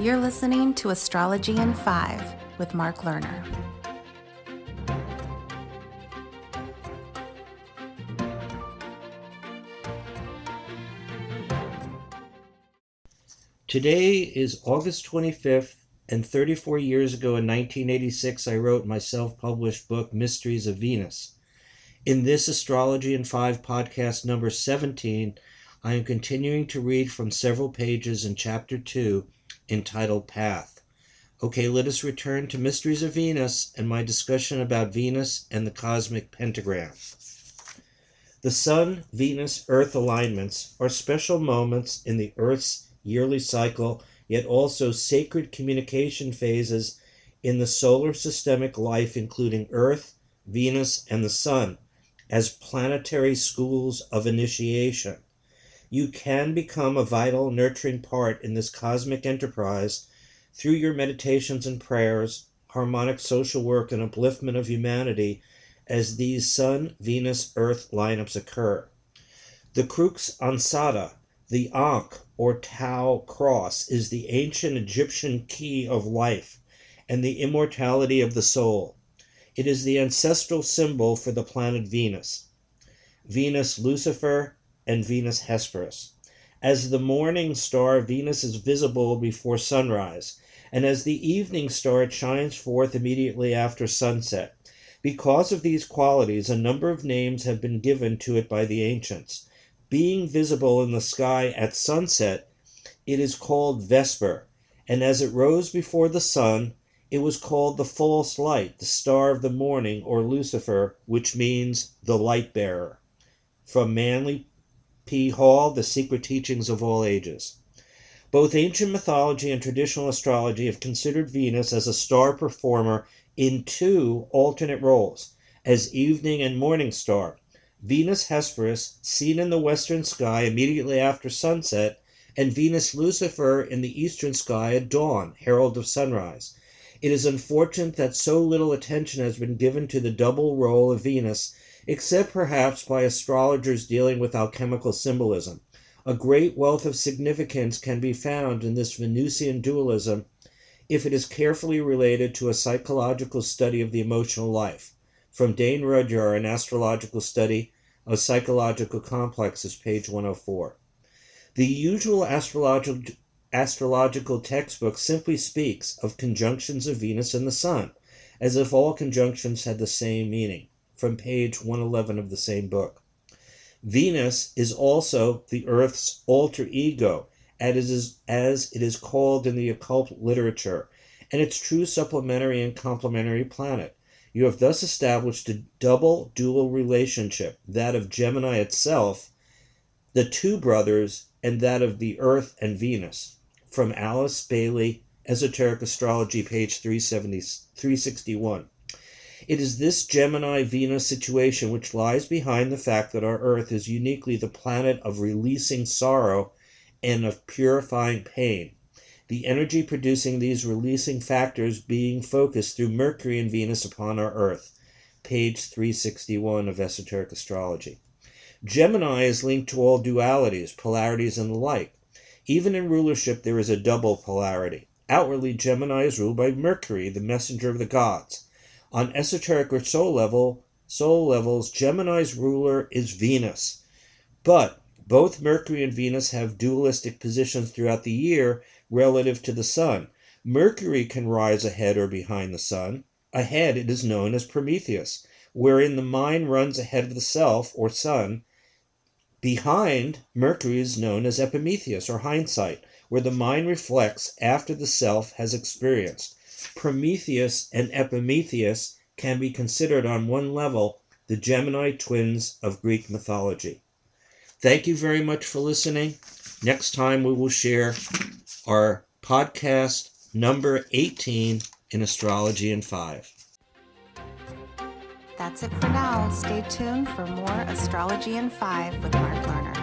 You're listening to Astrology in Five with Mark Lerner. Today is August 25th, and 34 years ago in 1986, I wrote my self published book, Mysteries of Venus. In this Astrology in Five podcast number 17, I am continuing to read from several pages in chapter 2 entitled Path. Okay, let us return to Mysteries of Venus and my discussion about Venus and the cosmic pentagram. The Sun Venus Earth alignments are special moments in the Earth's yearly cycle, yet also sacred communication phases in the solar systemic life, including Earth, Venus, and the Sun, as planetary schools of initiation. You can become a vital, nurturing part in this cosmic enterprise through your meditations and prayers, harmonic social work, and upliftment of humanity as these Sun, Venus, Earth lineups occur. The Crux Ansata, the Ankh or Tau cross, is the ancient Egyptian key of life and the immortality of the soul. It is the ancestral symbol for the planet Venus. Venus Lucifer, and Venus Hesperus. As the morning star, Venus is visible before sunrise, and as the evening star, it shines forth immediately after sunset. Because of these qualities, a number of names have been given to it by the ancients. Being visible in the sky at sunset, it is called Vesper, and as it rose before the sun, it was called the false light, the star of the morning, or Lucifer, which means the light bearer. From Manly P. Hall, The Secret Teachings of All Ages. Both ancient mythology and traditional astrology have considered Venus as a star performer in two alternate roles as evening and morning star. Venus Hesperus, seen in the western sky immediately after sunset, and Venus Lucifer in the eastern sky at dawn, herald of sunrise. It is unfortunate that so little attention has been given to the double role of Venus except perhaps by astrologers dealing with alchemical symbolism. A great wealth of significance can be found in this Venusian dualism if it is carefully related to a psychological study of the emotional life. From Dane Rudhyar, An Astrological Study of Psychological Complexes, page 104. The usual astrological astrological textbook simply speaks of conjunctions of Venus and the Sun, as if all conjunctions had the same meaning from page 111 of the same book. Venus is also the Earth's alter ego, as it is, called in the occult literature, and its true supplementary and complementary planet. You have thus established a double dual relationship that of Gemini itself, the two brothers, and that of the Earth and Venus. From Alice Bailey, Esoteric Astrology, page 370, 361. It is this Gemini Venus situation which lies behind the fact that our Earth is uniquely the planet of releasing sorrow and of purifying pain. The energy producing these releasing factors being focused through Mercury and Venus upon our Earth. Page 361 of Esoteric Astrology. Gemini is linked to all dualities, polarities, and the like. Even in rulership, there is a double polarity. Outwardly, Gemini is ruled by Mercury, the messenger of the gods. On esoteric or soul level, soul levels, Gemini's ruler is Venus. But both Mercury and Venus have dualistic positions throughout the year relative to the sun. Mercury can rise ahead or behind the sun. Ahead it is known as Prometheus, wherein the mind runs ahead of the self or sun. Behind, Mercury is known as Epimetheus or hindsight, where the mind reflects after the self has experienced. Prometheus and Epimetheus can be considered on one level the Gemini twins of Greek mythology. Thank you very much for listening. Next time we will share our podcast number 18 in Astrology in 5. That's it for now. Stay tuned for more Astrology in 5 with Mark Lerner.